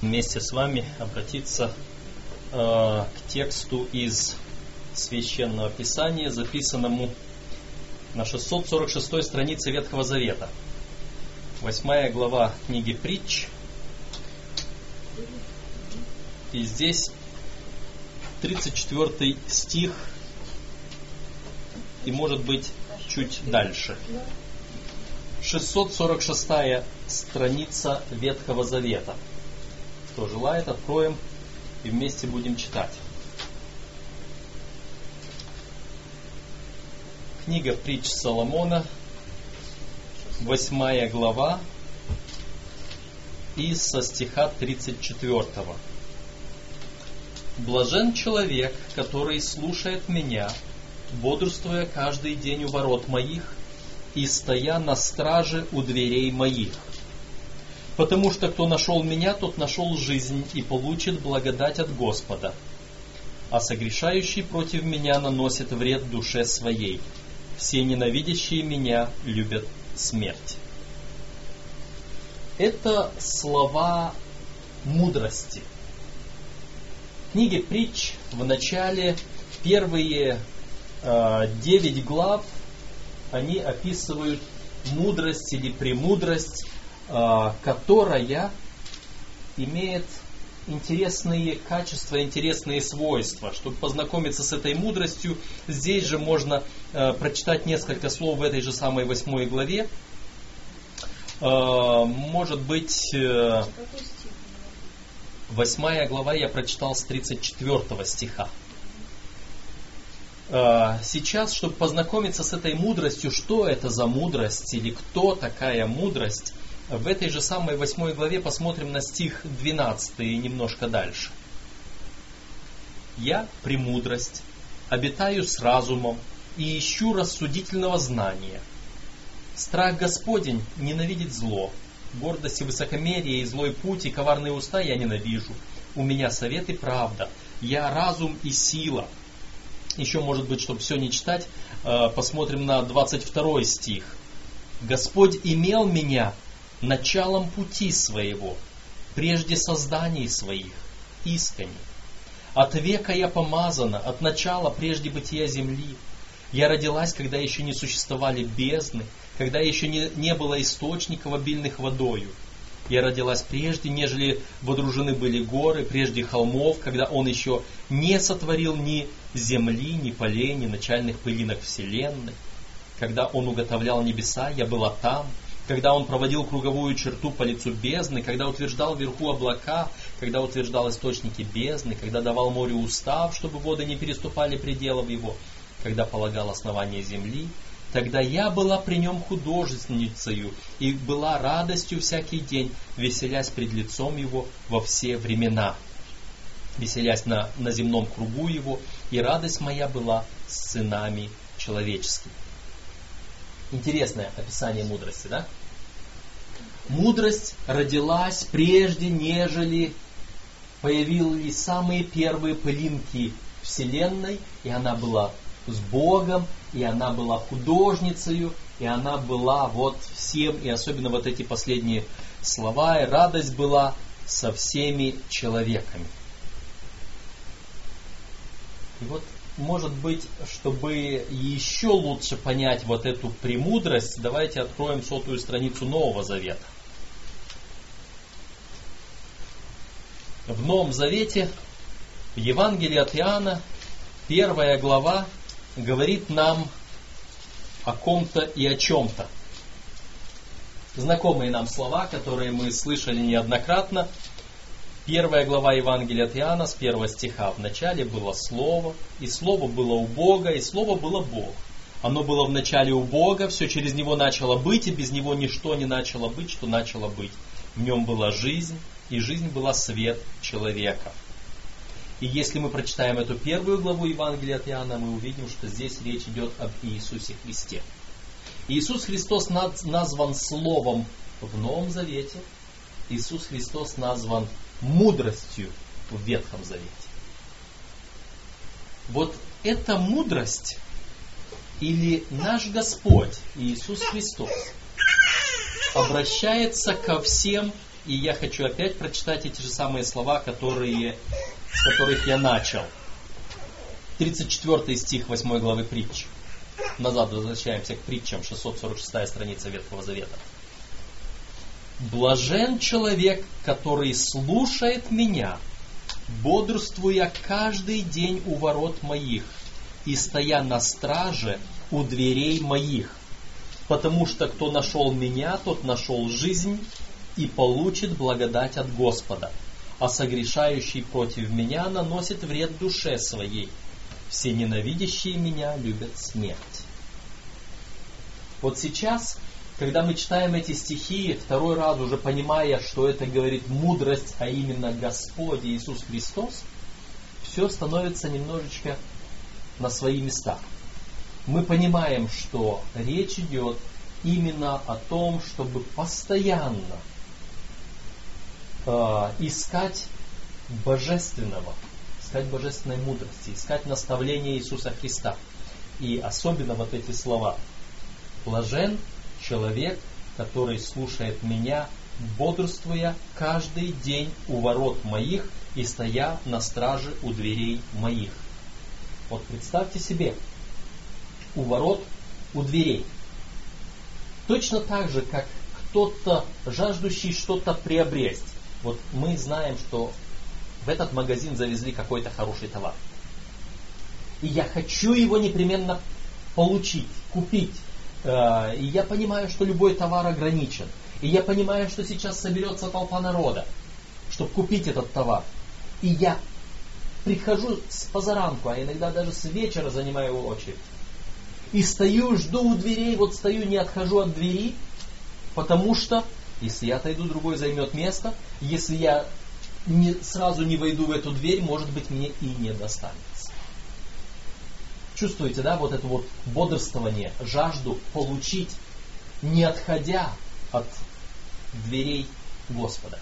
вместе с вами обратиться э, к тексту из Священного Писания, записанному на 646 странице Ветхого Завета. Восьмая глава книги Притч. И здесь 34 стих и может быть чуть дальше. 646 страница Ветхого Завета. Кто желает, откроем и вместе будем читать. Книга притч Соломона, восьмая глава, и со стиха 34. Блажен человек, который слушает меня, бодрствуя каждый день у ворот моих и стоя на страже у дверей моих. Потому что кто нашел меня, тот нашел жизнь и получит благодать от Господа. А согрешающий против меня наносит вред душе своей. Все ненавидящие меня любят смерть. Это слова мудрости. В книге притч в начале первые э, девять глав они описывают мудрость или премудрость которая имеет интересные качества, интересные свойства. Чтобы познакомиться с этой мудростью, здесь же можно э, прочитать несколько слов в этой же самой восьмой главе. Э, может быть, э, восьмая глава я прочитал с 34 стиха. Сейчас, чтобы познакомиться с этой мудростью, что это за мудрость или кто такая мудрость, в этой же самой восьмой главе посмотрим на стих 12 и немножко дальше. «Я, премудрость, обитаю с разумом и ищу рассудительного знания. Страх Господень ненавидит зло, гордость и высокомерие, и злой путь, и коварные уста я ненавижу. У меня совет и правда, я разум и сила». Еще, может быть, чтобы все не читать, э, посмотрим на 22 стих. «Господь имел меня, началом пути своего, прежде созданий своих, искренне. От века я помазана, от начала, прежде бытия земли. Я родилась, когда еще не существовали бездны, когда еще не, не было источников, обильных водою. Я родилась прежде, нежели водружены были горы, прежде холмов, когда Он еще не сотворил ни земли, ни полей, ни начальных пылинок вселенной. Когда Он уготовлял небеса, я была там, когда он проводил круговую черту по лицу бездны, когда утверждал вверху облака, когда утверждал источники бездны, когда давал морю устав, чтобы воды не переступали пределов его, когда полагал основание земли, тогда я была при нем художественницею и была радостью всякий день, веселясь пред лицом его во все времена, веселясь на, на земном кругу его, и радость моя была с сынами человеческими. Интересное описание мудрости, да? Мудрость родилась прежде, нежели появились самые первые пылинки Вселенной, и она была с Богом, и она была художницей, и она была вот всем, и особенно вот эти последние слова, и радость была со всеми человеками. И вот может быть, чтобы еще лучше понять вот эту премудрость, давайте откроем сотую страницу Нового Завета. В Новом Завете, в Евангелии от Иоанна, первая глава говорит нам о ком-то и о чем-то. Знакомые нам слова, которые мы слышали неоднократно – Первая глава Евангелия от Иоанна с первого стиха. В начале было Слово, и Слово было у Бога, и Слово было Бог. Оно было в начале у Бога, все через Него начало быть, и без Него ничто не начало быть, что начало быть. В Нем была жизнь, и жизнь была свет человека. И если мы прочитаем эту первую главу Евангелия от Иоанна, мы увидим, что здесь речь идет об Иисусе Христе. Иисус Христос назван Словом в Новом Завете. Иисус Христос назван мудростью в Ветхом Завете. Вот эта мудрость или наш Господь Иисус Христос обращается ко всем И я хочу опять прочитать эти же самые слова, которые, с которых я начал. 34 стих 8 главы притч. Назад возвращаемся к притчам, 646 страница Ветхого Завета. Блажен человек, который слушает меня, бодрствуя каждый день у ворот моих и стоя на страже у дверей моих. Потому что кто нашел меня, тот нашел жизнь и получит благодать от Господа. А согрешающий против меня наносит вред душе своей. Все ненавидящие меня любят смерть. Вот сейчас, когда мы читаем эти стихи, второй раз уже понимая, что это говорит мудрость, а именно Господь Иисус Христос, все становится немножечко на свои места. Мы понимаем, что речь идет именно о том, чтобы постоянно искать божественного, искать божественной мудрости, искать наставления Иисуса Христа. И особенно вот эти слова. Блажен человек, который слушает меня, бодрствуя каждый день у ворот моих и стоя на страже у дверей моих. Вот представьте себе, у ворот, у дверей. Точно так же, как кто-то жаждущий что-то приобрести. Вот мы знаем, что в этот магазин завезли какой-то хороший товар. И я хочу его непременно получить, купить. Э, и я понимаю, что любой товар ограничен. И я понимаю, что сейчас соберется толпа народа, чтобы купить этот товар. И я прихожу с позаранку, а иногда даже с вечера занимаю очередь. И стою, жду у дверей, вот стою, не отхожу от двери, потому что, если я отойду, другой займет место, если я не, сразу не войду в эту дверь, может быть, мне и не достанется. Чувствуете, да, вот это вот бодрствование, жажду получить, не отходя от дверей Господа.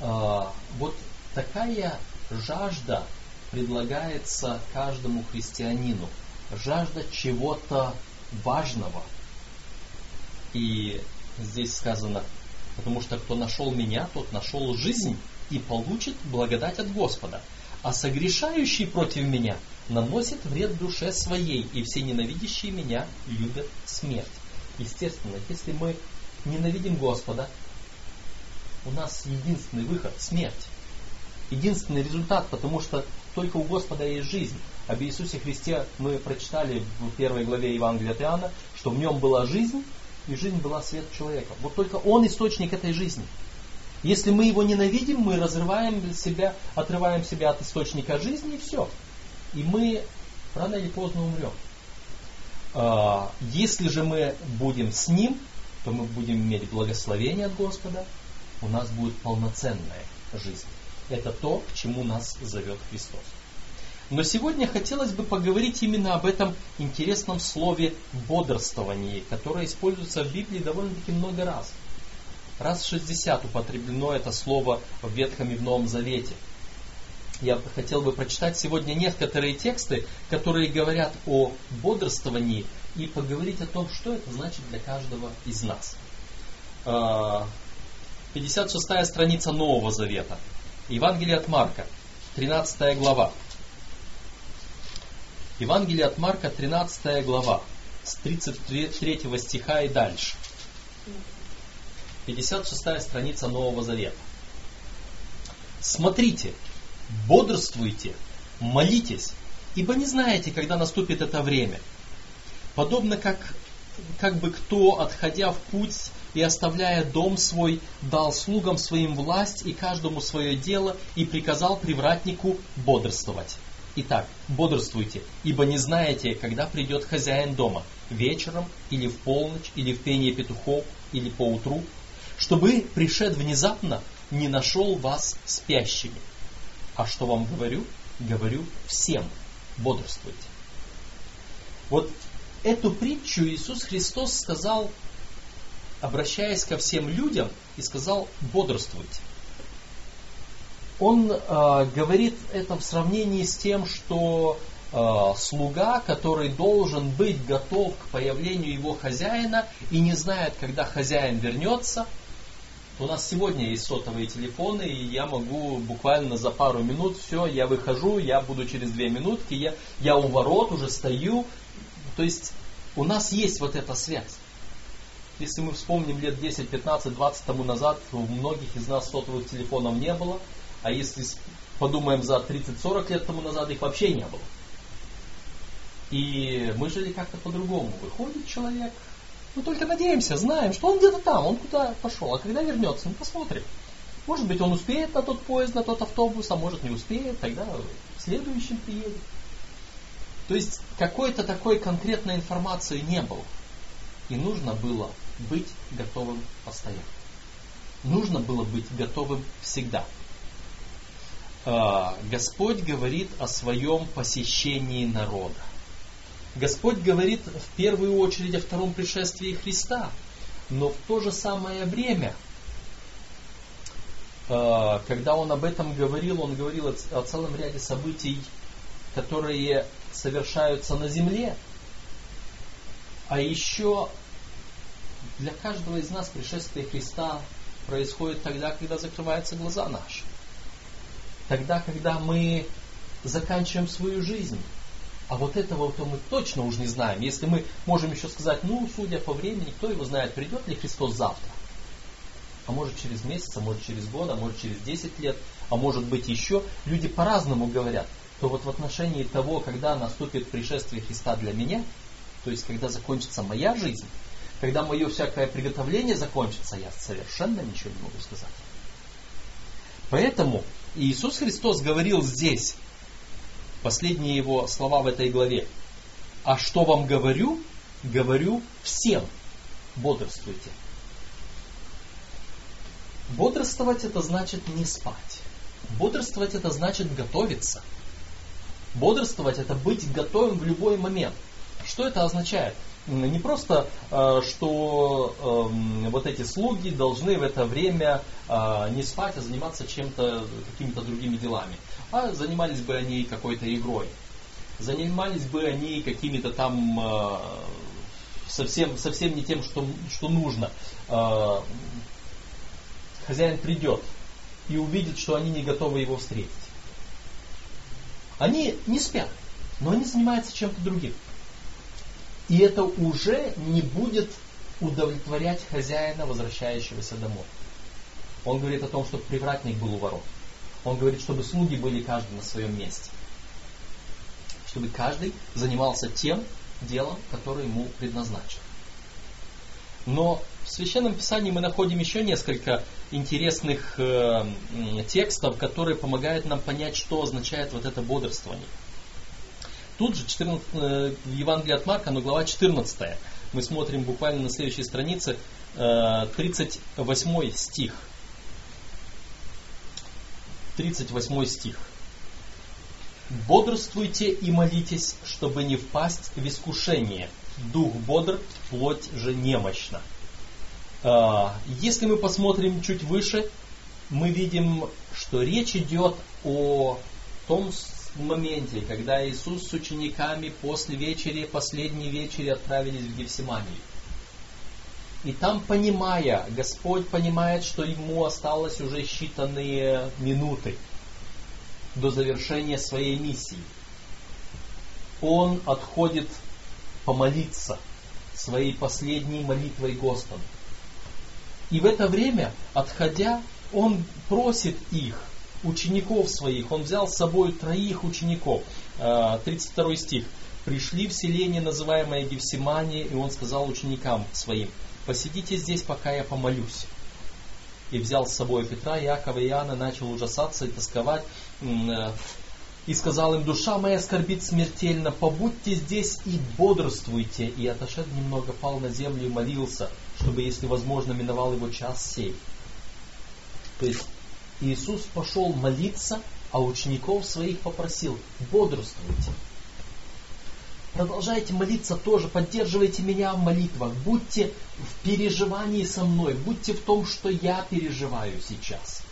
А, вот такая жажда предлагается каждому христианину. Жажда чего-то важного. И здесь сказано, потому что кто нашел меня, тот нашел жизнь и получит благодать от Господа. А согрешающий против меня наносит вред душе своей, и все ненавидящие меня любят смерть. Естественно, если мы ненавидим Господа, у нас единственный выход – смерть единственный результат, потому что только у Господа есть жизнь. Об Иисусе Христе мы прочитали в первой главе Евангелия от Иоанна, что в нем была жизнь, и жизнь была свет человека. Вот только Он источник этой жизни. Если мы его ненавидим, мы разрываем себя, отрываем себя от источника жизни, и все. И мы рано или поздно умрем. А, если же мы будем с Ним, то мы будем иметь благословение от Господа, у нас будет полноценная жизнь. Это то, к чему нас зовет Христос. Но сегодня хотелось бы поговорить именно об этом интересном слове бодрствовании, которое используется в Библии довольно-таки много раз. Раз 60 употреблено это слово в Ветхом и в Новом Завете. Я хотел бы прочитать сегодня некоторые тексты, которые говорят о бодрствовании и поговорить о том, что это значит для каждого из нас. 56 а, страница Нового Завета. Евангелие от Марка, 13 глава. Евангелие от Марка, 13 глава, с 33 стиха и дальше. 56 страница Нового Завета. Смотрите, бодрствуйте, молитесь, ибо не знаете, когда наступит это время. Подобно как, как бы кто, отходя в путь, и, оставляя дом свой, дал слугам своим власть и каждому свое дело, и приказал привратнику бодрствовать. Итак, бодрствуйте, ибо не знаете, когда придет хозяин дома, вечером или в полночь, или в пение петухов, или поутру, чтобы, пришед внезапно, не нашел вас спящими. А что вам говорю? Говорю всем, бодрствуйте. Вот эту притчу Иисус Христос сказал обращаясь ко всем людям, и сказал «бодрствуйте». Он э, говорит это в сравнении с тем, что э, слуга, который должен быть готов к появлению его хозяина и не знает, когда хозяин вернется, У нас сегодня есть сотовые телефоны, и я могу буквально за пару минут, все, я выхожу, я буду через две минутки, я, я у ворот уже стою. То есть у нас есть вот эта связь. Если мы вспомним лет 10, 15, 20 тому назад, у многих из нас сотовых телефонов не было, а если подумаем за 30-40 лет тому назад, их вообще не было. И мы жили как-то по-другому. Выходит человек, мы только надеемся, знаем, что он где-то там, он куда пошел. А когда вернется, мы посмотрим. Может быть, он успеет на тот поезд, на тот автобус, а может не успеет, тогда следующим приедет. То есть какой-то такой конкретной информации не было. И нужно было быть готовым постоянно. Нужно было быть готовым всегда. А, Господь говорит о своем посещении народа. Господь говорит в первую очередь о втором пришествии Христа, но в то же самое время, э, когда Он об этом говорил, Он говорил о целом ряде событий, которые совершаются на земле, а еще для каждого из нас пришествие Христа происходит тогда, когда закрываются глаза наши. Тогда, когда мы заканчиваем свою жизнь. А вот этого-то мы точно уже не знаем. Если мы можем еще сказать, ну, судя по времени, кто его знает, придет ли Христос завтра. А может через месяц, а может через год, а может через 10 лет, а может быть еще. Люди по-разному говорят. То вот в отношении того, когда наступит пришествие Христа для меня, то есть когда закончится моя жизнь, когда мое всякое приготовление закончится, я совершенно ничего не могу сказать. Поэтому Иисус Христос говорил здесь, Последние его слова в этой главе. А что вам говорю? Говорю всем. Бодрствуйте. Бодрствовать это значит не спать. Бодрствовать это значит готовиться. Бодрствовать это быть готовым в любой момент. Что это означает? Не просто, э, что эм, вот эти слуги должны в это время э, не спать, а заниматься чем-то, какими-то другими делами а занимались бы они какой-то игрой. Занимались бы они какими-то там э, совсем, совсем не тем, что, что нужно. Хозяин придет и увидит, что они не готовы его встретить. Они не спят, но они занимаются чем-то другим. И это уже не будет удовлетворять хозяина, возвращающегося домой. Он говорит о том, что привратник был у ворот. Он говорит, чтобы слуги были каждый на своем месте. Чтобы каждый занимался тем делом, которое ему предназначено. Но в Священном Писании мы находим еще несколько интересных э, текстов, которые помогают нам понять, что означает вот это бодрствование. Тут же 14, э, в Евангелии от Марка, но глава 14. Мы смотрим буквально на следующей странице, э, 38 стих. 38 стих. «Бодрствуйте и молитесь, чтобы не впасть в искушение. Дух бодр, плоть же немощна». А, если мы посмотрим чуть выше, мы видим, что речь идет о том моменте, когда Иисус с учениками после вечери, последней вечери отправились в Гефсиманию. И там, понимая, Господь понимает, что ему осталось уже считанные минуты до завершения своей миссии. Он отходит помолиться своей последней молитвой Господу. И в это время, отходя, он просит их, учеников своих, он взял с собой троих учеников. 32 а, стих. Пришли в селение, называемое Гефсимания, и он сказал ученикам своим – посидите здесь, пока я помолюсь. И взял с собой Петра, Якова и Иоанна, начал ужасаться и тосковать. Э, и сказал им, душа моя скорбит смертельно, побудьте здесь и бодрствуйте. И отошед немного, пал на землю и молился, чтобы, если возможно, миновал его час сей. То есть Иисус пошел молиться, а учеников своих попросил, бодрствуйте. Продолжайте молиться тоже, поддерживайте меня в молитвах, будьте в переживании со мной, будьте в том, что я переживаю сейчас.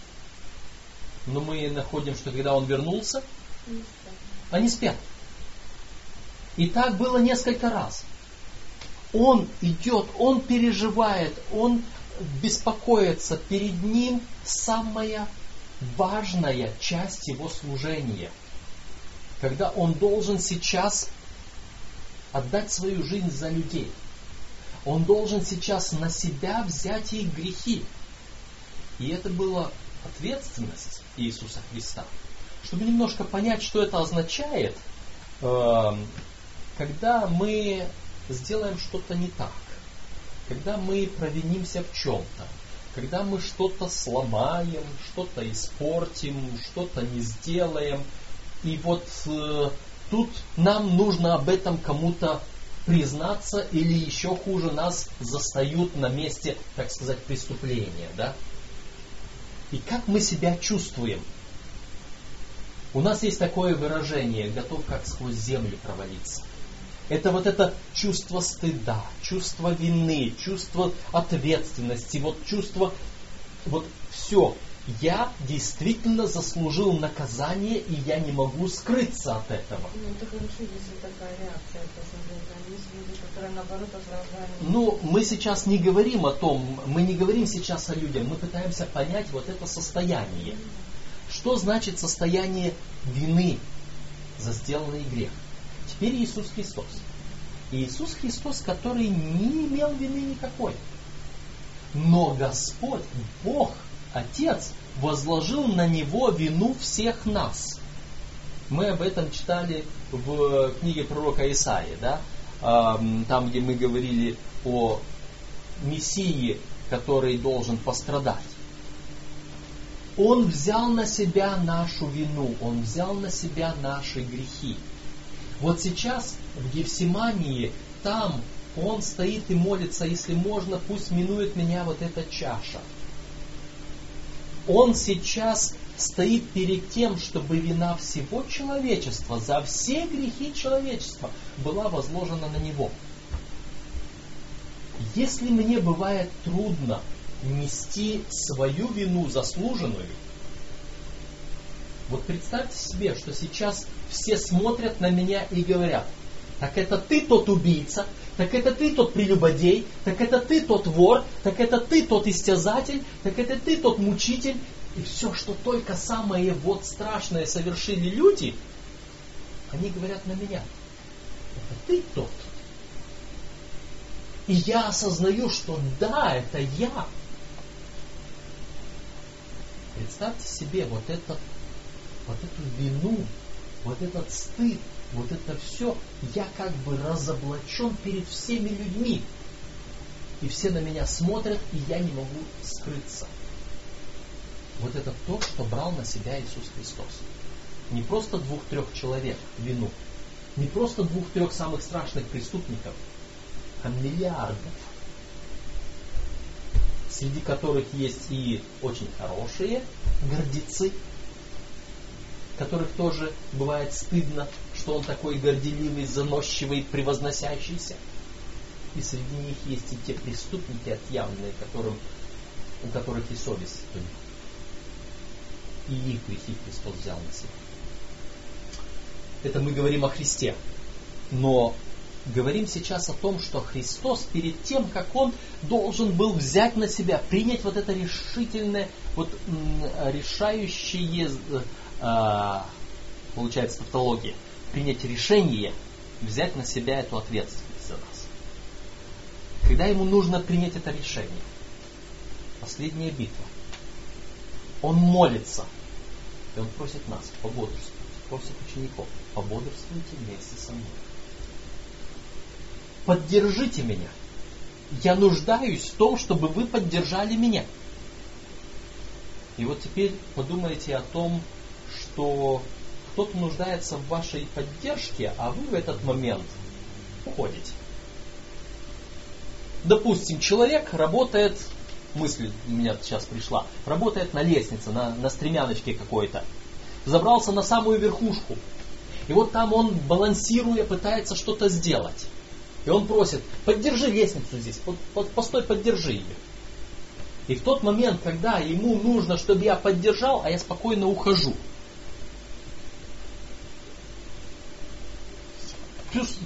Но мы находим, что когда он вернулся, они спят. И так было несколько раз. Он идет, он переживает, он беспокоиться перед Ним самая важная часть Его служения. Когда Он должен сейчас отдать свою жизнь за людей. Он должен сейчас на себя взять их грехи. И это была ответственность Иисуса Христа. Чтобы немножко понять, что это означает, эм, когда мы сделаем что-то не так, когда мы провинимся в чем-то, когда мы что-то сломаем, что-то испортим, что-то не сделаем, и вот э, тут нам нужно об этом кому-то признаться, или еще хуже, нас застают на месте, так сказать, преступления, да? И как мы себя чувствуем? У нас есть такое выражение, готов как сквозь землю провалиться. Это вот это чувство стыда, чувство вины, чувство ответственности, вот чувство, вот все. Я действительно заслужил наказание, и я не могу скрыться от этого. Ну, это хорошо, если такая реакция, это есть люди, которые наоборот. Ну, мы сейчас не говорим о том, мы не говорим сейчас о людях, мы пытаемся понять вот это состояние. Что значит состояние вины за сделанный грех? Теперь Иисус Христос. Иисус Христос, который не имел вины никакой. Но Господь, Бог, Отец, возложил на Него вину всех нас. Мы об этом читали в книге пророка Исаии, да? там, где мы говорили о Мессии, который должен пострадать. Он взял на себя нашу вину, Он взял на себя наши грехи. Вот сейчас в Гефсимании, там он стоит и молится, если можно, пусть минует меня вот эта чаша. Он сейчас стоит перед тем, чтобы вина всего человечества за все грехи человечества была возложена на него. Если мне бывает трудно нести свою вину заслуженную, вот представьте себе, что сейчас все смотрят на меня и говорят, так это ты тот убийца, так это ты тот прелюбодей, так это ты тот вор, так это ты тот истязатель, так это ты тот мучитель. И все, что только самое вот страшное совершили люди, они говорят на меня. Это ты тот. И я осознаю, что да, это я. Представьте себе вот, это, вот эту вину, вот этот стыд, вот это все, я как бы разоблачен перед всеми людьми. И все на меня смотрят, и я не могу скрыться. Вот это то, что брал на себя Иисус Христос. Не просто двух-трех человек вину, не просто двух-трех самых страшных преступников, а миллиардов, среди которых есть и очень хорошие гордецы, которых тоже бывает стыдно, что он такой горделивый, заносчивый, превозносящийся. И среди них есть и те преступники отъявленные, которым, у которых и совесть. И их грехи Христос взял на себя. Это мы говорим о Христе. Но говорим сейчас о том, что Христос перед тем, как Он должен был взять на себя, принять вот это решительное, вот решающее а, получается тавтология, принять решение, взять на себя эту ответственность за нас. Когда ему нужно принять это решение, последняя битва, он молится, и он просит нас пободрствовать, просит учеников, пободрствуйте вместе со мной. Поддержите меня. Я нуждаюсь в том, чтобы вы поддержали меня. И вот теперь подумайте о том, что кто-то нуждается в вашей поддержке, а вы в этот момент уходите. Допустим, человек работает, мысль у меня сейчас пришла, работает на лестнице, на, на стремяночке какой-то, забрался на самую верхушку. И вот там он, балансируя, пытается что-то сделать. И он просит, поддержи лестницу здесь, постой, поддержи ее. И в тот момент, когда ему нужно, чтобы я поддержал, а я спокойно ухожу –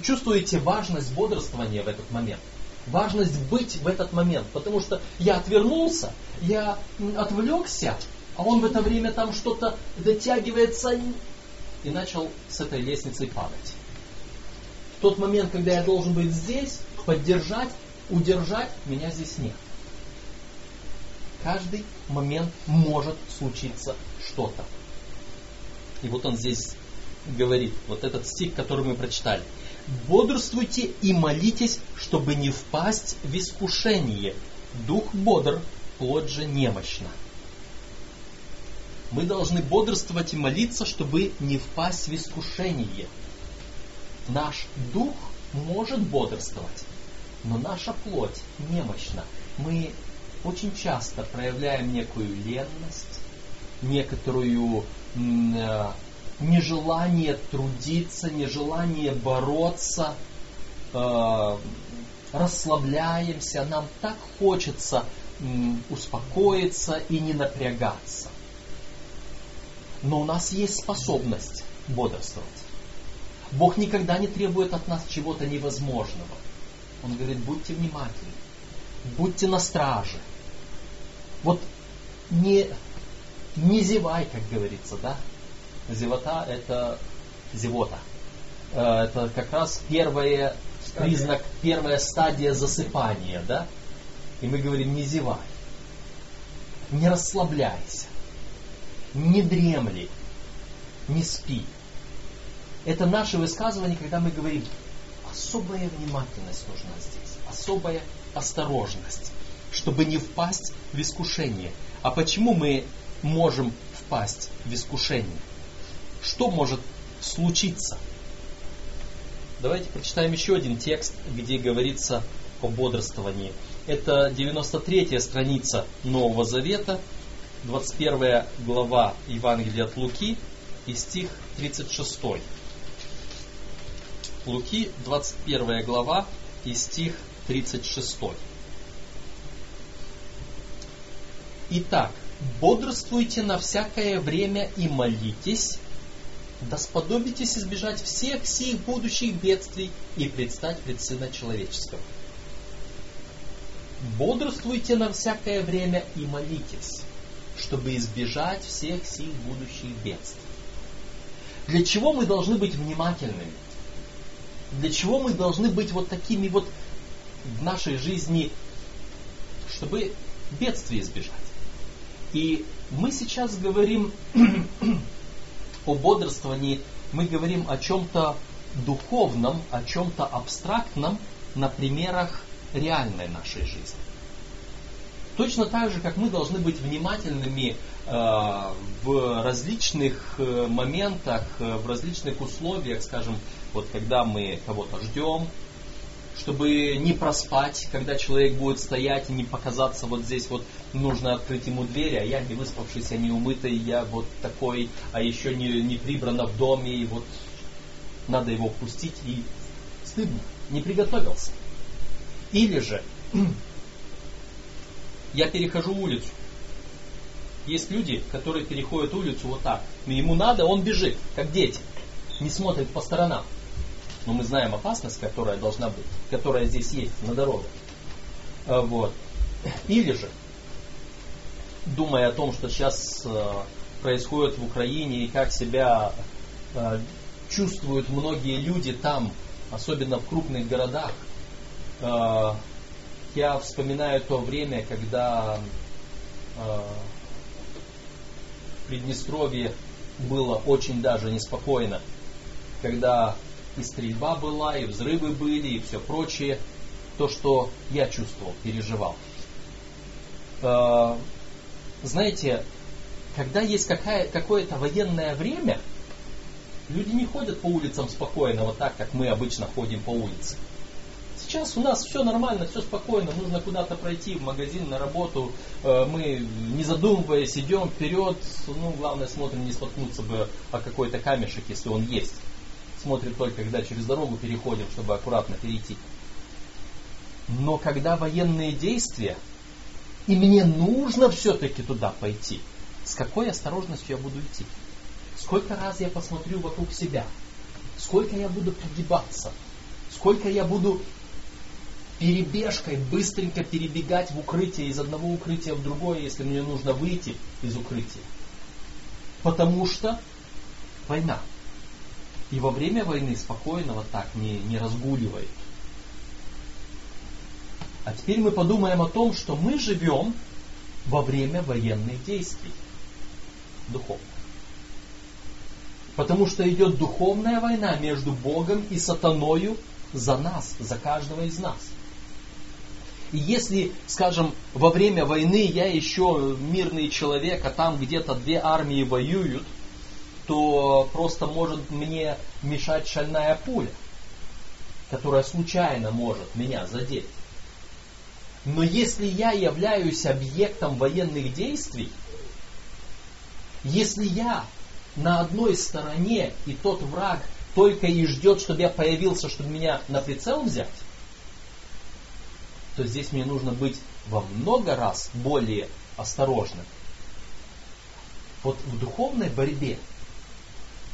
чувствуете важность бодрствования в этот момент. Важность быть в этот момент. Потому что я отвернулся, я отвлекся, а он в это время там что-то дотягивается и начал с этой лестницы падать. В тот момент, когда я должен быть здесь, поддержать, удержать, меня здесь нет. Каждый момент может случиться что-то. И вот он здесь говорит, вот этот стих, который мы прочитали. Бодрствуйте и молитесь, чтобы не впасть в искушение. Дух бодр, плоть же немощна. Мы должны бодрствовать и молиться, чтобы не впасть в искушение. Наш дух может бодрствовать, но наша плоть немощна. Мы очень часто проявляем некую ленность, некоторую э, нежелание трудиться, нежелание бороться, э, расслабляемся, нам так хочется успокоиться и не напрягаться. Но у нас есть способность бодрствовать. Бог никогда не требует от нас чего-то невозможного. Он говорит, будьте внимательны, будьте на страже. Вот не, не зевай, как говорится, да? Зевота это зевота. Э, это как раз первый признак, первая стадия засыпания, да? И мы говорим, не зевай, не расслабляйся, не дремли, не спи. Это наше высказывание, когда мы говорим, особая внимательность нужна здесь, особая осторожность, чтобы не впасть в искушение. А почему мы можем впасть в искушение? Что может случиться? Давайте прочитаем еще один текст, где говорится о бодрствовании. Это 93 страница Нового Завета, 21 глава Евангелия от Луки и стих 36. Луки, 21 глава и стих 36. Итак, бодрствуйте на всякое время и молитесь, да сподобитесь избежать всех сих будущих бедствий и предстать пред Сына Человеческого. Бодрствуйте на всякое время и молитесь, чтобы избежать всех сих будущих бедствий. Для чего мы должны быть внимательными? Для чего мы должны быть вот такими вот в нашей жизни, чтобы бедствия избежать? И мы сейчас говорим о бодрствовании, мы говорим о чем-то духовном, о чем-то абстрактном на примерах реальной нашей жизни. Точно так же, как мы должны быть внимательными э, в различных э, моментах, э, в различных условиях, скажем, вот когда мы кого-то ждем, чтобы не проспать, когда человек будет стоять и не показаться вот здесь вот нужно открыть ему дверь, а я не выспавшийся, не умытый, я вот такой, а еще не, не прибрано в доме, и вот надо его пустить, и стыдно, не приготовился. Или же я перехожу улицу. Есть люди, которые переходят улицу вот так. Ему надо, он бежит, как дети. Не смотрит по сторонам. Но мы знаем опасность, которая должна быть, которая здесь есть на дорогах. А, вот. Или же, думая о том, что сейчас э, происходит в Украине и как себя э, чувствуют многие люди там, особенно в крупных городах, я вспоминаю то время, когда в Приднестровье было очень даже неспокойно, когда и стрельба была, и взрывы были, и все прочее. То, что я чувствовал, переживал. Э, знаете, когда есть какая, какое-то военное время, люди не ходят по улицам спокойно, вот так, как мы обычно ходим по улице. Сейчас у нас все нормально, все спокойно, нужно куда-то пройти, в магазин, на работу. Э, мы, не задумываясь, идем вперед. Ну, главное, смотрим, не споткнуться бы о какой-то камешек, если он есть смотрит только, когда через дорогу переходим, чтобы аккуратно перейти. Но когда военные действия, и мне нужно все-таки туда пойти, с какой осторожностью я буду идти? Сколько раз я посмотрю вокруг себя? Сколько я буду пригибаться? Сколько я буду перебежкой быстренько перебегать в укрытие из одного укрытия в другое, если мне нужно выйти из укрытия. Потому что война. И во время войны спокойно вот так не, не разгуливают. А теперь мы подумаем о том, что мы живем во время военных действий. Духовно. Потому что идет духовная война между Богом и сатаною за нас, за каждого из нас. И если, скажем, во время войны я еще мирный человек, а там где-то две армии воюют, то просто может мне мешать шальная пуля, которая случайно может меня задеть. Но если я являюсь объектом военных действий, если я на одной стороне, и тот враг только и ждет, чтобы я появился, чтобы меня на прицел взять, то здесь мне нужно быть во много раз более осторожным. Вот в духовной борьбе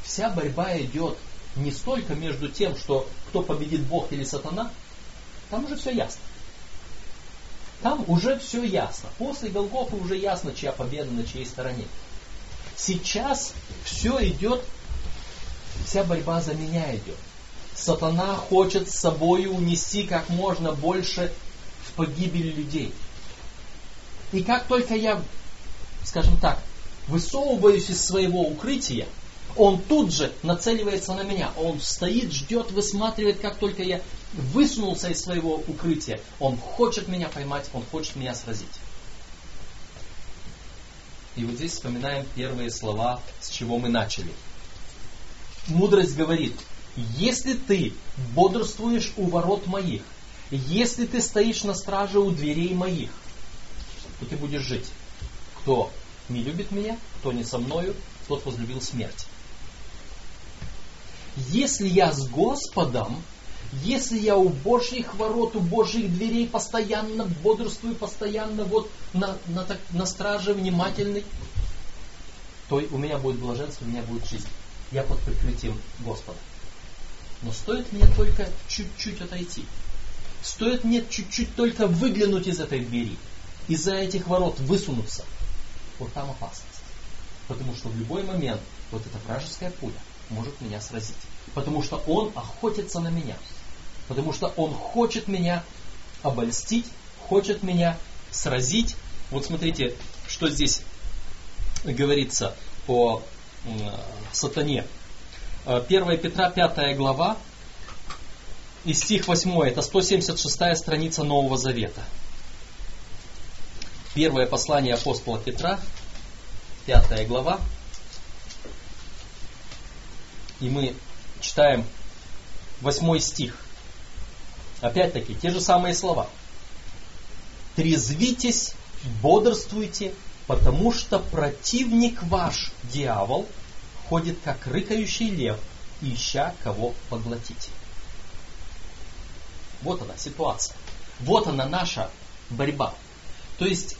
вся борьба идет не столько между тем, что кто победит Бог или сатана, там уже все ясно. Там уже все ясно. После Голгофы уже ясно, чья победа на чьей стороне. Сейчас все идет, вся борьба за меня идет. Сатана хочет с собой унести как можно больше в погибель людей. И как только я, скажем так, высовываюсь из своего укрытия, он тут же нацеливается на меня. Он стоит, ждет, высматривает, как только я высунулся из своего укрытия. Он хочет меня поймать, он хочет меня сразить. И вот здесь вспоминаем первые слова, с чего мы начали. Мудрость говорит, если ты бодрствуешь у ворот моих, если ты стоишь на страже у дверей моих, то ты будешь жить. Кто не любит меня, кто не со мною, тот возлюбил смерть. Если я с Господом, если я у Божьих ворот, у Божьих дверей постоянно бодрствую, постоянно вот на, на, на страже внимательный, то у меня будет блаженство, у меня будет жизнь. Я под прикрытием Господа. Но стоит мне только чуть-чуть отойти. Стоит мне чуть-чуть только выглянуть из этой двери, из-за этих ворот высунуться. Вот там опасность. Потому что в любой момент вот эта вражеская пуля может меня сразить. Потому что он охотится на меня. Потому что он хочет меня обольстить, хочет меня сразить. Вот смотрите, что здесь говорится о сатане. 1 Петра 5 глава и стих 8, это 176 страница Нового Завета. Первое послание апостола Петра, 5 глава. И мы читаем 8 стих. Опять-таки, те же самые слова. Трезвитесь, бодрствуйте, потому что противник ваш, дьявол, ходит как рыкающий лев, ища кого поглотить. Вот она ситуация. Вот она наша борьба. То есть,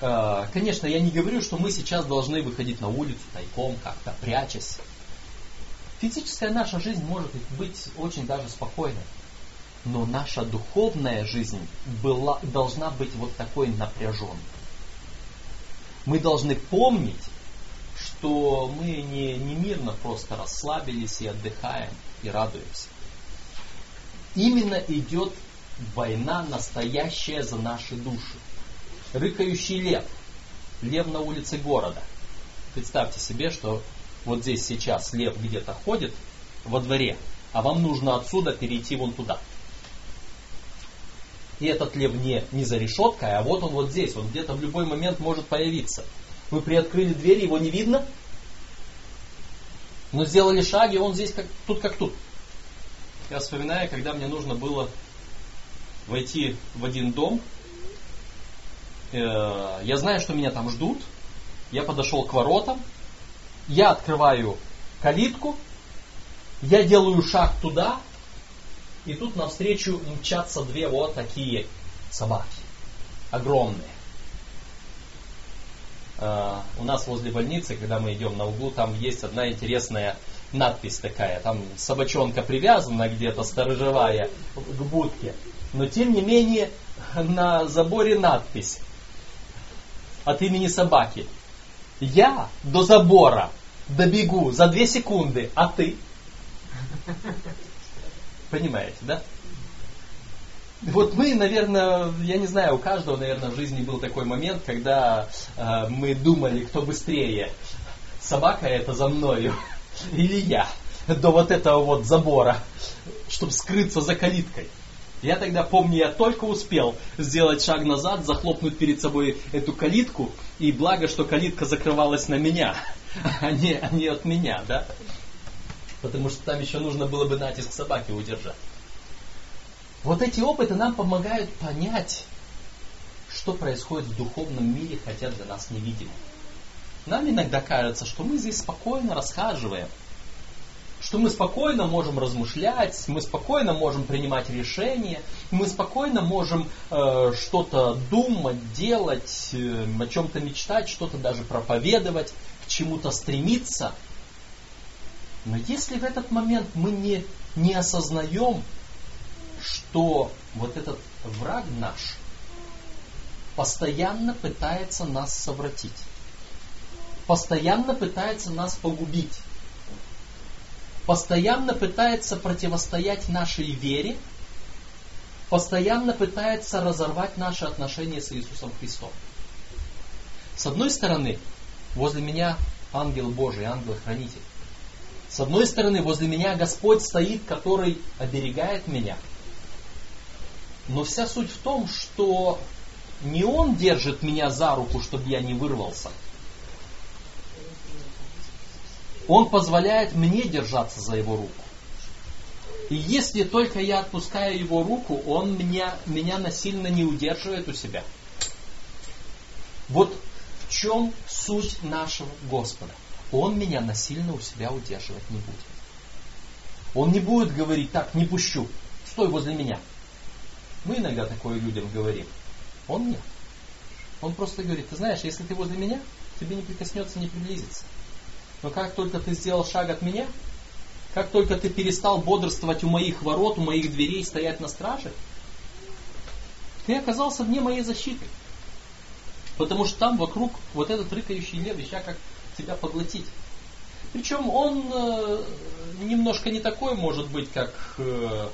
э, конечно, я не говорю, что мы сейчас должны выходить на улицу тайком, как-то прячась. Физическая наша жизнь может быть очень даже спокойной. Но наша духовная жизнь была, должна быть вот такой напряженной. Мы должны помнить, что мы не, не мирно просто расслабились и отдыхаем и радуемся. Именно идет война настоящая за наши души. Рыкающий лев. Лев на улице города. Представьте себе, что вот здесь сейчас лев где-то ходит во дворе, а вам нужно отсюда перейти вон туда. И этот лев не, не за решеткой, а вот он вот здесь, он где-то в любой момент может появиться. Вы приоткрыли дверь, его не видно, но сделали шаги, он здесь как, тут как тут. Я вспоминаю, когда мне нужно было войти в один дом, э, я знаю, что меня там ждут, я подошел к воротам, я открываю калитку, я делаю шаг туда, и тут навстречу мчатся две вот такие собаки. Огромные. Uh, у нас возле больницы, когда мы идем на углу, там есть одна интересная надпись такая, там собачонка привязана где-то сторожевая к будке. Но тем не менее на заборе надпись от имени собаки. Я до забора добегу за две секунды, а ты? Понимаете, да? Вот мы, наверное, я не знаю, у каждого, наверное, в жизни был такой момент, когда э, мы думали, кто быстрее. Собака это за мною или я до вот этого вот забора, чтобы скрыться за калиткой. Я тогда помню, я только успел сделать шаг назад, захлопнуть перед собой эту калитку, и благо, что калитка закрывалась на меня, а не, а не от меня, да? Потому что там еще нужно было бы натиск собаки удержать. Вот эти опыты нам помогают понять, что происходит в духовном мире, хотя для нас невидимо. Нам иногда кажется, что мы здесь спокойно расхаживаем, что мы спокойно можем размышлять, мы спокойно можем принимать решения, мы спокойно можем э, что-то думать, делать, э, о чем-то мечтать, что-то даже проповедовать, к чему-то стремиться. Но если в этот момент мы не, не осознаем, что вот этот враг наш постоянно пытается нас совратить, постоянно пытается нас погубить, постоянно пытается противостоять нашей вере, постоянно пытается разорвать наши отношения с Иисусом Христом. С одной стороны, возле меня ангел Божий, ангел-хранитель. С одной стороны, возле меня Господь стоит, который оберегает меня – но вся суть в том, что не он держит меня за руку, чтобы я не вырвался. Он позволяет мне держаться за его руку. И если только я отпускаю его руку, он меня, меня насильно не удерживает у себя. Вот чем суть нашего Господа. Он меня насильно у себя удерживать не будет. Он не будет говорить, так, не пущу, стой возле меня. Мы иногда такое людям говорим. Он нет. Он просто говорит, ты знаешь, если ты возле меня, тебе не прикоснется, не приблизится. Но как только ты сделал шаг от меня, как только ты перестал бодрствовать у моих ворот, у моих дверей, стоять на страже, ты оказался вне моей защиты. Потому что там вокруг вот этот рыкающий лев, ища как тебя поглотить. Причем он э, немножко не такой, может быть, как э,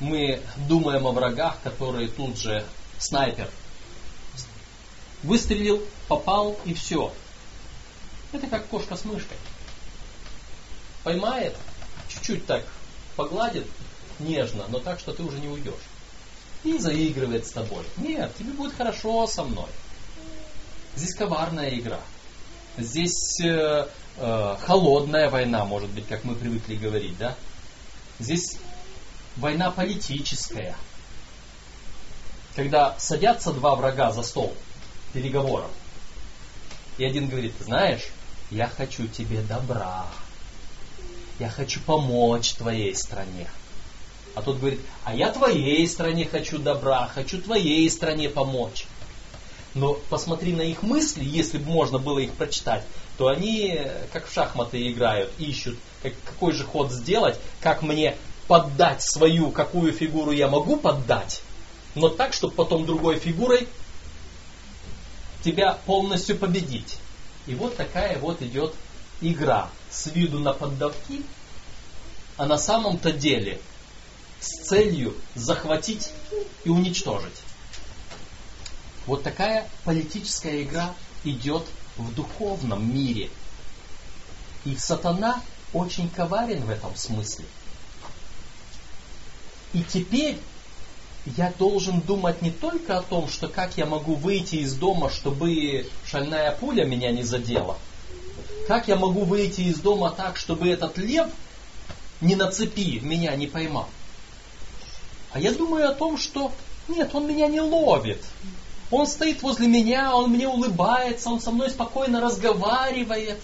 мы думаем о врагах, которые тут же снайпер. Выстрелил, попал и все. Это как кошка с мышкой. Поймает, чуть-чуть так погладит нежно, но так, что ты уже не уйдешь. И заигрывает с тобой. Нет, тебе будет хорошо со мной. Здесь коварная игра. Здесь э, э, холодная война, может быть, как мы привыкли говорить, да? Здесь война политическая. Когда садятся два врага за стол переговоров, и один говорит, знаешь, я хочу тебе добра, я хочу помочь твоей стране. А тот говорит, а я твоей стране хочу добра, хочу твоей стране помочь. Но посмотри на их мысли, если бы можно было их прочитать, то они как в шахматы играют, ищут, как, какой же ход сделать, как мне поддать свою, какую фигуру я могу поддать, но так, чтобы потом другой фигурой тебя полностью победить. И вот такая вот идет игра с виду на поддавки, а на самом-то деле с целью захватить и уничтожить. Вот такая политическая игра идет в духовном мире. И сатана очень коварен в этом смысле – и теперь я должен думать не только о том, что как я могу выйти из дома, чтобы шальная пуля меня не задела. Как я могу выйти из дома так, чтобы этот лев не на цепи меня не поймал. А я думаю о том, что нет, он меня не ловит. Он стоит возле меня, он мне улыбается, он со мной спокойно разговаривает.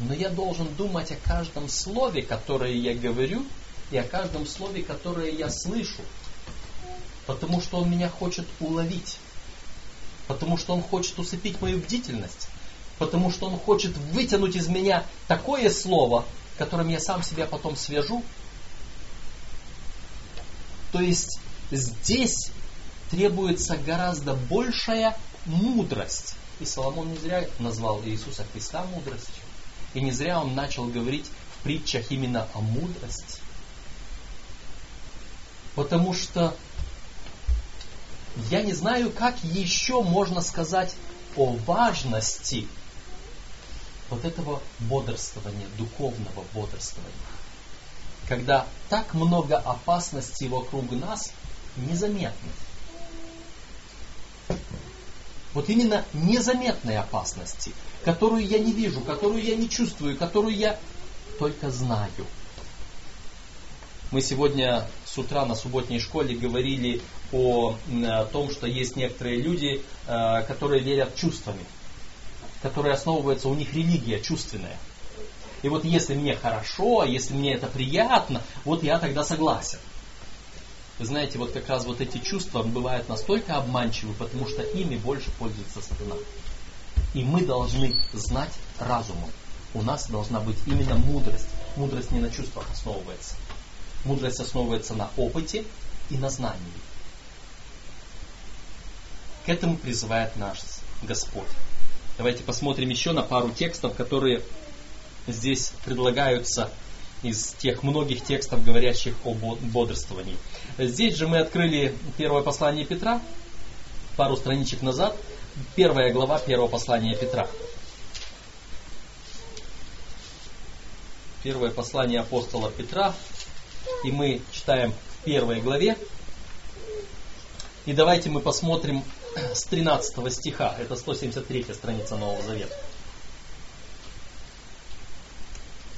Но я должен думать о каждом слове, которое я говорю, и о каждом слове, которое я слышу. Потому что он меня хочет уловить. Потому что он хочет усыпить мою бдительность. потому что он хочет вытянуть из меня такое слово, которым я сам себя потом свяжу. То есть здесь требуется гораздо большая мудрость. И Соломон не зря назвал Иисуса Христа мудростью. И не зря он начал говорить в притчах именно о мудрости. Потому что я не знаю, как еще можно сказать о важности вот этого бодрствования, духовного бодрствования. Когда так много опасностей вокруг нас незаметны. Вот именно незаметные опасности, которую я не вижу, которую я не чувствую, которую я только знаю. Мы сегодня с утра на субботней школе говорили о, том, что есть некоторые люди, э, которые верят чувствами, которые основываются, у них религия чувственная. И вот если мне хорошо, если мне это приятно, вот я тогда согласен. Вы знаете, вот как раз вот эти чувства бывают настолько обманчивы, потому что ими больше пользуется сатана. И мы должны знать разумом. У нас должна быть именно мудрость. Мудрость не на чувствах основывается. Мудрость основывается на опыте и на знании. К этому призывает наш Господь. Давайте посмотрим еще на пару текстов, которые здесь предлагаются из тех многих текстов, говорящих о бодрствовании. Здесь же мы открыли первое послание Петра, пару страничек назад, первая глава первого послания Петра. Первое послание апостола Петра, и мы читаем в первой главе. И давайте мы посмотрим с 13 стиха, это 173 страница Нового Завета.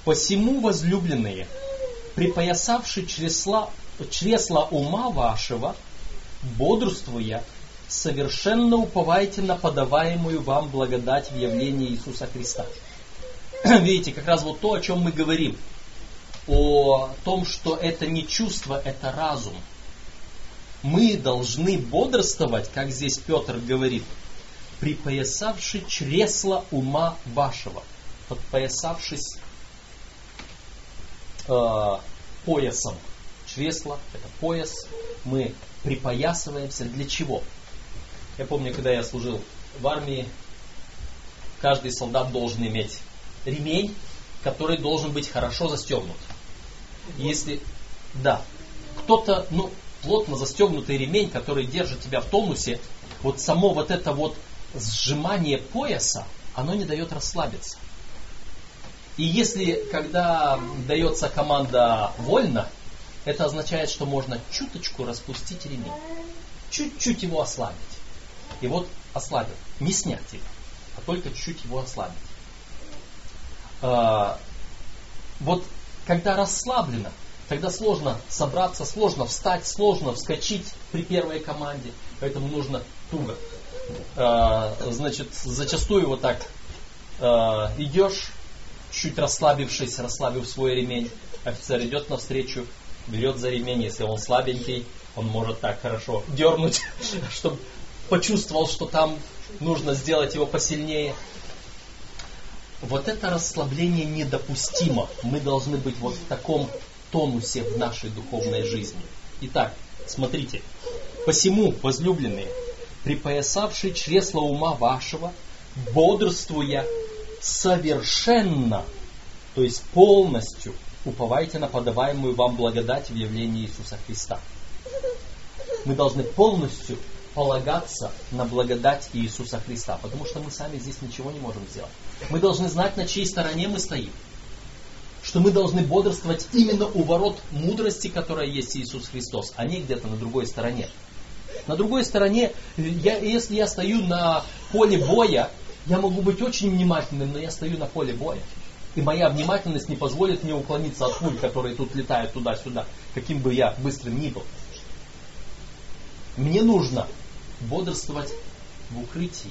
Посему, возлюбленные, припоясавши чресла, чресла ума вашего, бодрствуя, совершенно уповайте на подаваемую вам благодать в явлении Иисуса Христа. Видите, как раз вот то, о чем мы говорим. О том, что это не чувство, это разум. Мы должны бодрствовать, как здесь Петр говорит, припоясавши чресла ума вашего. Подпоясавшись э, поясом. Чресло – это пояс. Мы припоясываемся для чего? Я помню, когда я служил в армии, каждый солдат должен иметь ремень, который должен быть хорошо застегнут. Если, да, кто-то, ну, плотно застегнутый ремень, который держит тебя в тонусе, вот само вот это вот сжимание пояса, оно не дает расслабиться. И если, когда дается команда вольно, это означает, что можно чуточку распустить ремень. Чуть-чуть его ослабить. И вот ослабил. Не снять его, а только чуть-чуть его ослабить. А, вот когда расслаблено, тогда сложно собраться, сложно встать, сложно вскочить при первой команде. Поэтому нужно туго. А, значит, зачастую вот так а, идешь, чуть расслабившись, расслабив свой ремень, офицер идет навстречу, берет за ремень, если он слабенький, он может так хорошо дернуть, чтобы почувствовал, что там нужно сделать его посильнее. Вот это расслабление недопустимо. Мы должны быть вот в таком тонусе в нашей духовной жизни. Итак, смотрите. Посему, возлюбленные, припоясавшие чресла ума вашего, бодрствуя совершенно, то есть полностью уповайте на подаваемую вам благодать в явлении Иисуса Христа. Мы должны полностью полагаться на благодать Иисуса Христа, потому что мы сами здесь ничего не можем сделать. Мы должны знать, на чьей стороне мы стоим. Что мы должны бодрствовать именно у ворот мудрости, которая есть Иисус Христос, а не где-то на другой стороне. На другой стороне, я, если я стою на поле боя, я могу быть очень внимательным, но я стою на поле боя. И моя внимательность не позволит мне уклониться от пуль, которые тут летают туда-сюда, каким бы я быстрым ни был. Мне нужно бодрствовать в укрытии.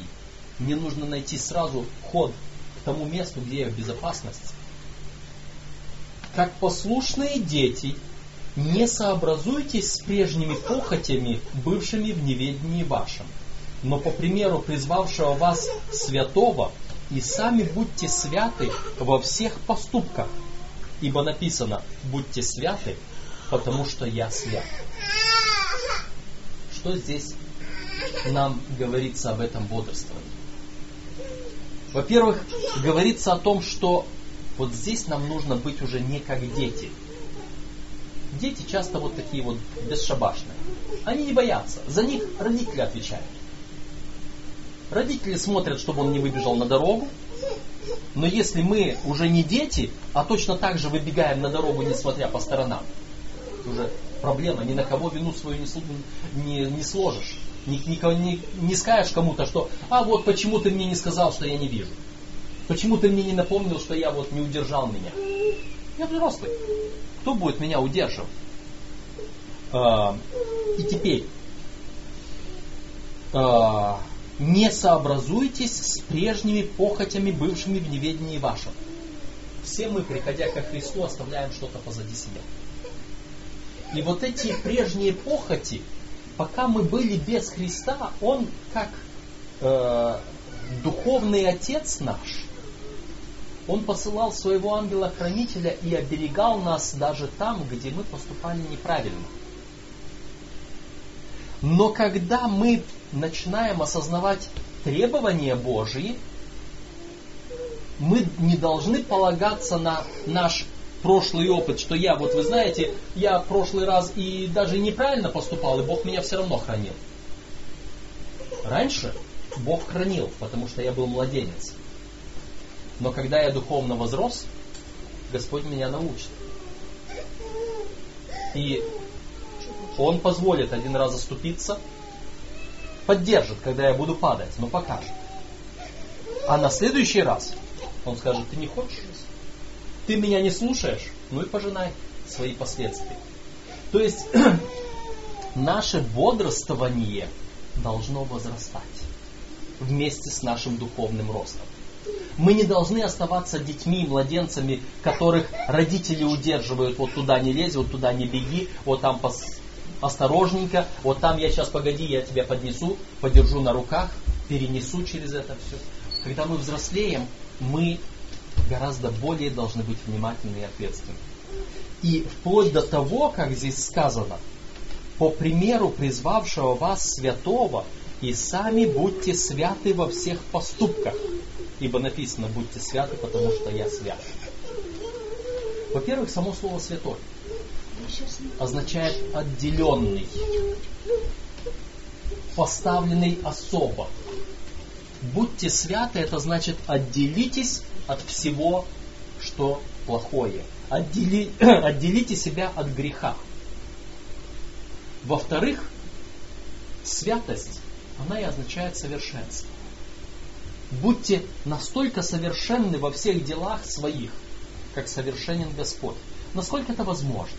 Мне нужно найти сразу ход к тому месту, где я в безопасности. Как послушные дети, не сообразуйтесь с прежними похотями, бывшими в неведении вашем но по примеру призвавшего вас святого, И сами будьте святы во всех поступках. Ибо написано, будьте святы, потому что я свят. Что здесь нам говорится об этом бодрствовании? Во-первых, говорится о том, что вот здесь нам нужно быть уже не как дети. Дети часто вот такие вот бесшабашные. Они не боятся. За них родители отвечают. Родители смотрят, чтобы он не выбежал на дорогу. Но если мы уже не дети, а точно так же выбегаем на дорогу, несмотря по сторонам, уже проблема, ни на кого вину свою не, не, не сложишь. Не, не, не, не скажешь кому-то, что а вот почему ты мне не сказал, что я не вижу. Почему ты мне не напомнил, что я вот не удержал меня? Я взрослый. Кто будет меня удерживать? А, и теперь, а, не сообразуйтесь с прежними похотями, бывшими в неведении вашем. Все мы, приходя ко Христу, оставляем что-то позади себя. И вот эти прежние похоти, пока мы были без Христа, Он как э, духовный отец наш, Он посылал своего ангела-хранителя и оберегал нас даже там, где мы поступали неправильно. Но когда мы начинаем осознавать требования Божьи, мы не должны полагаться на наш прошлый опыт, что я, вот вы знаете, я прошлый раз и даже неправильно поступал, и Бог меня все равно хранил. Раньше Бог хранил, потому что я был младенец. Но когда я духовно возрос, Господь меня научит. И Он позволит один раз оступиться, поддержит, когда я буду падать, но покажет. А на следующий раз Он скажет, ты не хочешь? Ты меня не слушаешь? Ну и пожинай свои последствия. То есть наше бодрствование должно возрастать вместе с нашим духовным ростом. Мы не должны оставаться детьми и младенцами, которых родители удерживают, вот туда не лезь, вот туда не беги, вот там пос... осторожненько, вот там я сейчас погоди, я тебя поднесу, подержу на руках, перенесу через это все. Когда мы взрослеем, мы гораздо более должны быть внимательны и ответственны. И вплоть до того, как здесь сказано, по примеру призвавшего вас святого, и сами будьте святы во всех поступках. Ибо написано, будьте святы, потому что я свят. Во-первых, само слово святой означает отделенный, поставленный особо. Будьте святы, это значит отделитесь от всего, что плохое. Отдели, отделите себя от греха. Во-вторых, святость, она и означает совершенство. Будьте настолько совершенны во всех делах своих, как совершенен Господь. Насколько это возможно?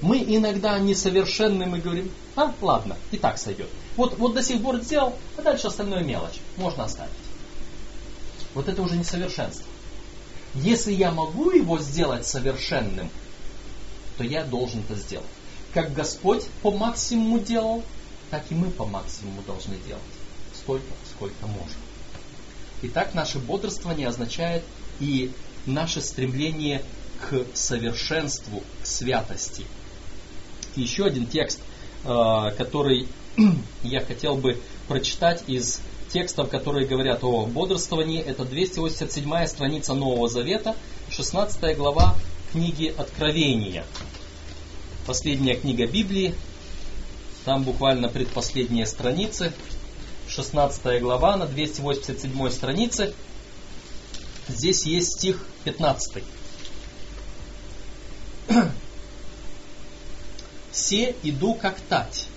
Мы иногда несовершенны, мы говорим, а, ладно, и так сойдет. Вот, вот до сих пор сделал, а дальше остальное мелочь. Можно оставить. Вот это уже несовершенство. Если я могу его сделать совершенным, то я должен это сделать. Как Господь по максимуму делал, так и мы по максимуму должны делать. Столько, сколько можем. Итак, наше бодрствование означает и наше стремление к совершенству, к святости. Еще один текст, э, который я хотел бы прочитать из текстов, которые говорят о бодрствовании. Это 287 страница Нового Завета, 16 глава книги Откровения. Последняя книга Библии, там буквально предпоследние страницы, 16 глава на 287 странице. Здесь есть стих 15. «Се иду как тать,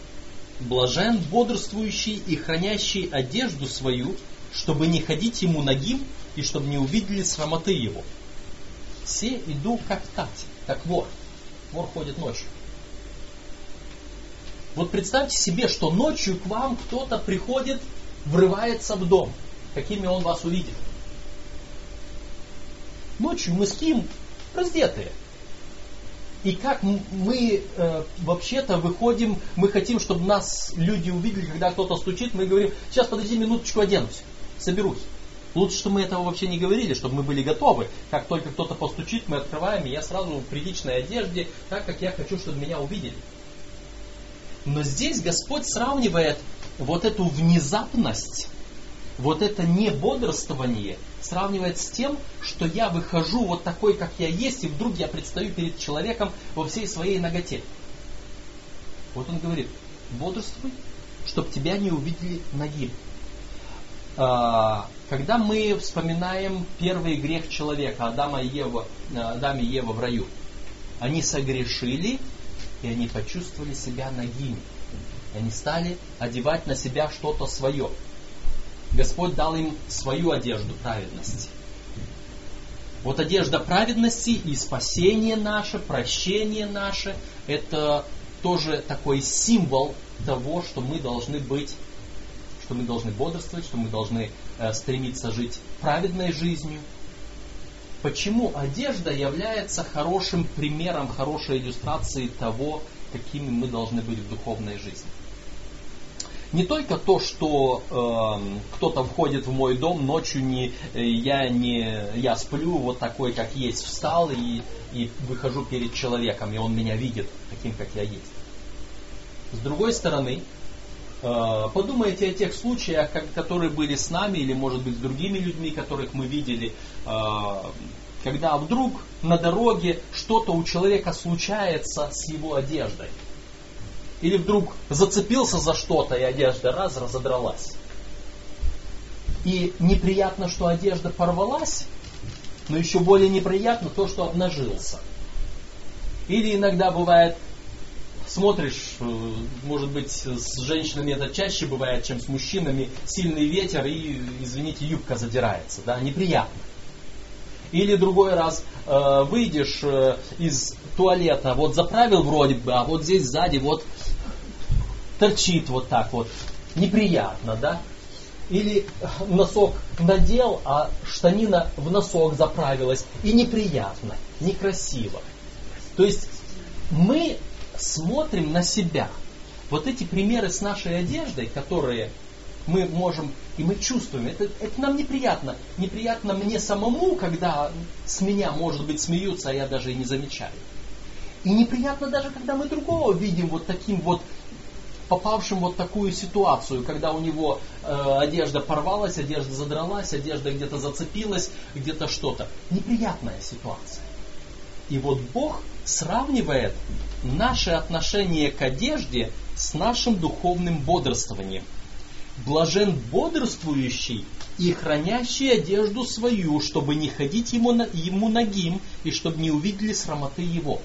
Блажен бодрствующий и хранящий одежду свою, чтобы не ходить ему нагим и чтобы не увидели срамоты его. Все иду как тать, как вор. Вор ходит ночью. Вот представьте себе, что ночью к вам кто-то приходит, врывается в дом. Какими он вас увидит? Ночью мы спим раздетые. И как мы э, вообще-то выходим, мы хотим, чтобы нас люди увидели, когда кто-то стучит, мы говорим, сейчас подожди минуточку оденусь. соберусь. Лучше, что мы этого вообще не говорили, чтобы мы были готовы. Как только кто-то постучит, мы открываем, и я сразу в приличной одежде, так как я хочу, чтобы меня увидели. Но здесь Господь сравнивает вот эту внезапность, вот это не бодрствование, сравнивает с тем, что я выхожу вот такой, как я есть, и вдруг я предстаю перед человеком во всей своей ноготе. Вот он говорит, бодрствуй, чтобы тебя не увидели ногим. А, когда мы вспоминаем первый грех человека, Адама и Ева, Адам и Ева в раю, они согрешили, и они почувствовали себя нагими. И они стали одевать на себя что-то свое. Господь дал им свою одежду праведности. Вот одежда праведности и спасение наше, прощение наше, это тоже такой символ того, что мы должны быть, что мы должны бодрствовать, что мы должны э, стремиться жить праведной жизнью. Почему одежда является хорошим примером, хорошей иллюстрацией того, какими мы должны быть в духовной жизни? Не только то, что э, кто-то входит в мой дом ночью, не, э, я не я сплю вот такой, как есть, встал и, и выхожу перед человеком, и он меня видит таким, как я есть. С другой стороны, э, подумайте о тех случаях, которые были с нами, или может быть с другими людьми, которых мы видели, э, когда вдруг на дороге что-то у человека случается с его одеждой или вдруг зацепился за что-то, и одежда раз разодралась. И неприятно, что одежда порвалась, но еще более неприятно то, что обнажился. Или иногда бывает, смотришь, э, может быть, с женщинами это чаще бывает, чем с мужчинами, сильный ветер и, извините, юбка задирается, да, неприятно. Или другой раз э, выйдешь э, из туалета, вот заправил вроде бы, а вот здесь сзади вот торчит вот так вот. Неприятно, да? Или носок надел, а штанина в носок заправилась. И неприятно, некрасиво. То есть мы смотрим на себя. Вот эти примеры с нашей одеждой, которые мы можем, и мы чувствуем, это, это нам неприятно. Неприятно мне самому, когда с меня, может быть, смеются, а я даже и не замечаю. И неприятно даже, когда мы другого видим вот таким вот попавшим вот такую ситуацию, когда у него э, одежда порвалась, одежда задралась, одежда где-то зацепилась, где-то что-то. Неприятная ситуация. И вот Бог сравнивает наше отношение к одежде с нашим духовным бодрствованием. Блажен бодрствующий и хранящий одежду свою, чтобы не ходить ему, ему ногим, и чтобы не увидели срамоты его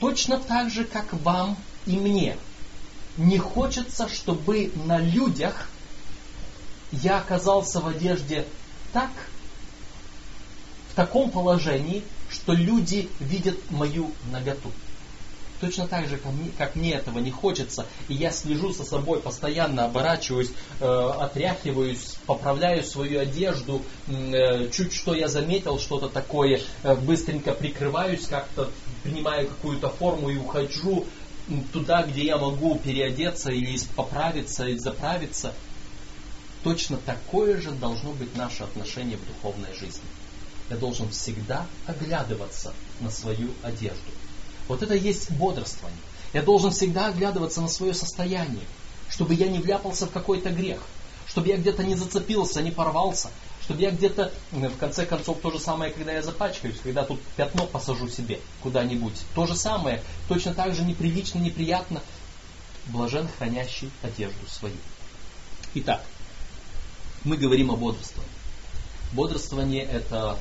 точно так же, как вам и мне. Не хочется, чтобы на людях я оказался в одежде так, в таком положении, что люди видят мою наготу. Точно так же, как мне, этого не хочется, и я слежу за собой, постоянно оборачиваюсь, э, отряхиваюсь, поправляю свою одежду, э, чуть что я заметил, что-то такое, э, быстренько прикрываюсь как-то, принимаю какую-то форму и ухожу туда, где я могу переодеться или поправиться, или заправиться. Точно такое же должно быть наше отношение в духовной жизни. Я должен всегда оглядываться на свою одежду вот это есть бодрствование. Я должен всегда оглядываться на свое состояние, чтобы я не вляпался в какой-то грех, чтобы я где-то не зацепился, не порвался, чтобы я где-то, в конце концов, то же самое, когда я запачкаюсь, когда тут пятно посажу себе куда-нибудь. То же самое, точно так же неприлично, неприятно. Блажен, хранящий одежду свою. Итак, мы говорим о бодрствовании. Бодрствование – это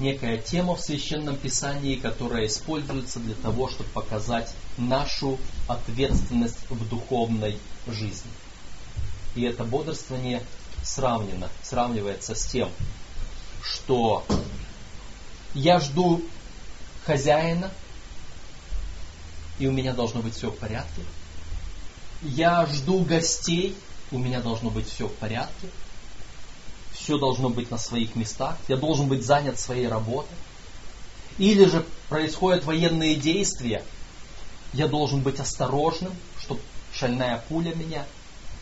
некая тема в Священном Писании, которая используется для того, чтобы показать нашу ответственность в духовной жизни. И это бодрствование сравнено, сравнивается с тем, что я жду хозяина, и у меня должно быть все в порядке. Я жду гостей, у меня должно быть все в порядке все должно быть на своих местах, я должен быть занят своей работой. Или же происходят военные действия, я должен быть осторожным, чтобы шальная пуля меня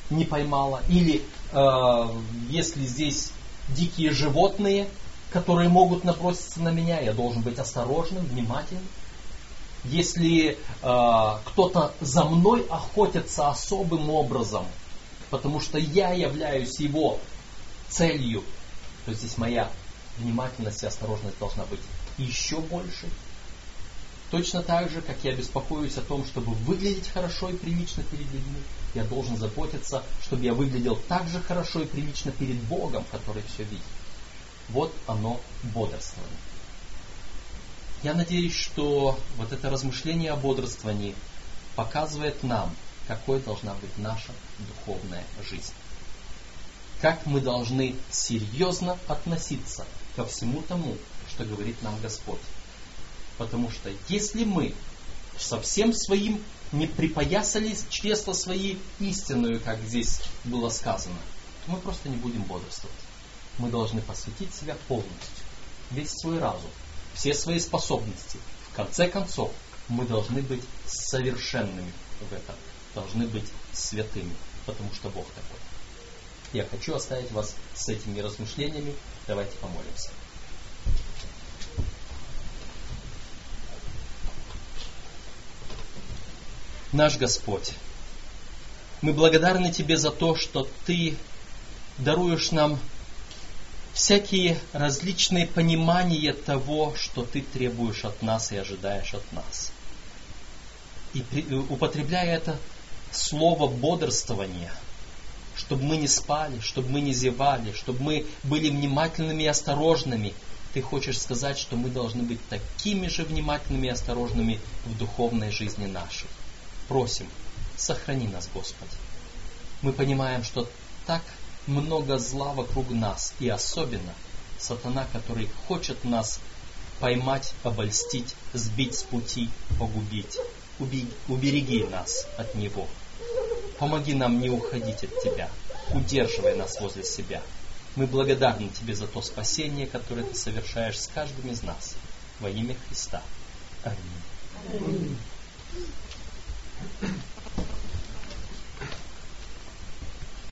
не поймала. Или э, если здесь дикие животные, которые могут наброситься на меня, я должен быть осторожным, внимательным. Если э, кто-то за мной охотится особым образом, потому что я являюсь его целью, то здесь моя внимательность и осторожность должна быть еще больше. Точно так же, как я беспокоюсь о том, чтобы выглядеть хорошо и прилично перед людьми, я должен заботиться, чтобы я выглядел так же хорошо и прилично перед Богом, который все видит. Вот оно бодрствование. Я надеюсь, что вот это размышление о бодрствовании показывает нам, какой должна быть наша духовная жизнь. Как мы должны серьезно относиться ко всему тому, что говорит нам Господь. Потому что если мы со всем своим не припоясали чресла свои истинную, как здесь было сказано, то мы просто не будем бодрствовать. Мы должны посвятить себя полностью, весь свой разум, все свои способности. В конце концов, мы должны быть совершенными в этом, должны быть святыми, потому что Бог такой. Я хочу оставить вас с этими размышлениями. Давайте помолимся. Наш Господь, мы благодарны Тебе за то, что Ты даруешь нам всякие различные понимания того, что Ты требуешь от нас и ожидаешь от нас. И употребляя это слово бодрствование, чтобы мы не спали, чтобы мы не зевали, чтобы мы были внимательными и осторожными, ты хочешь сказать, что мы должны быть такими же внимательными и осторожными в духовной жизни нашей просим, сохрани нас, Господи. Мы понимаем, что так много зла вокруг нас, и особенно сатана, который хочет нас поймать, обольстить, сбить с пути, погубить. Убереги нас от него. Помоги нам не уходить от Тебя. Удерживай нас возле себя. Мы благодарны Тебе за то спасение, которое Ты совершаешь с каждым из нас. Во имя Христа. Аминь. Аминь.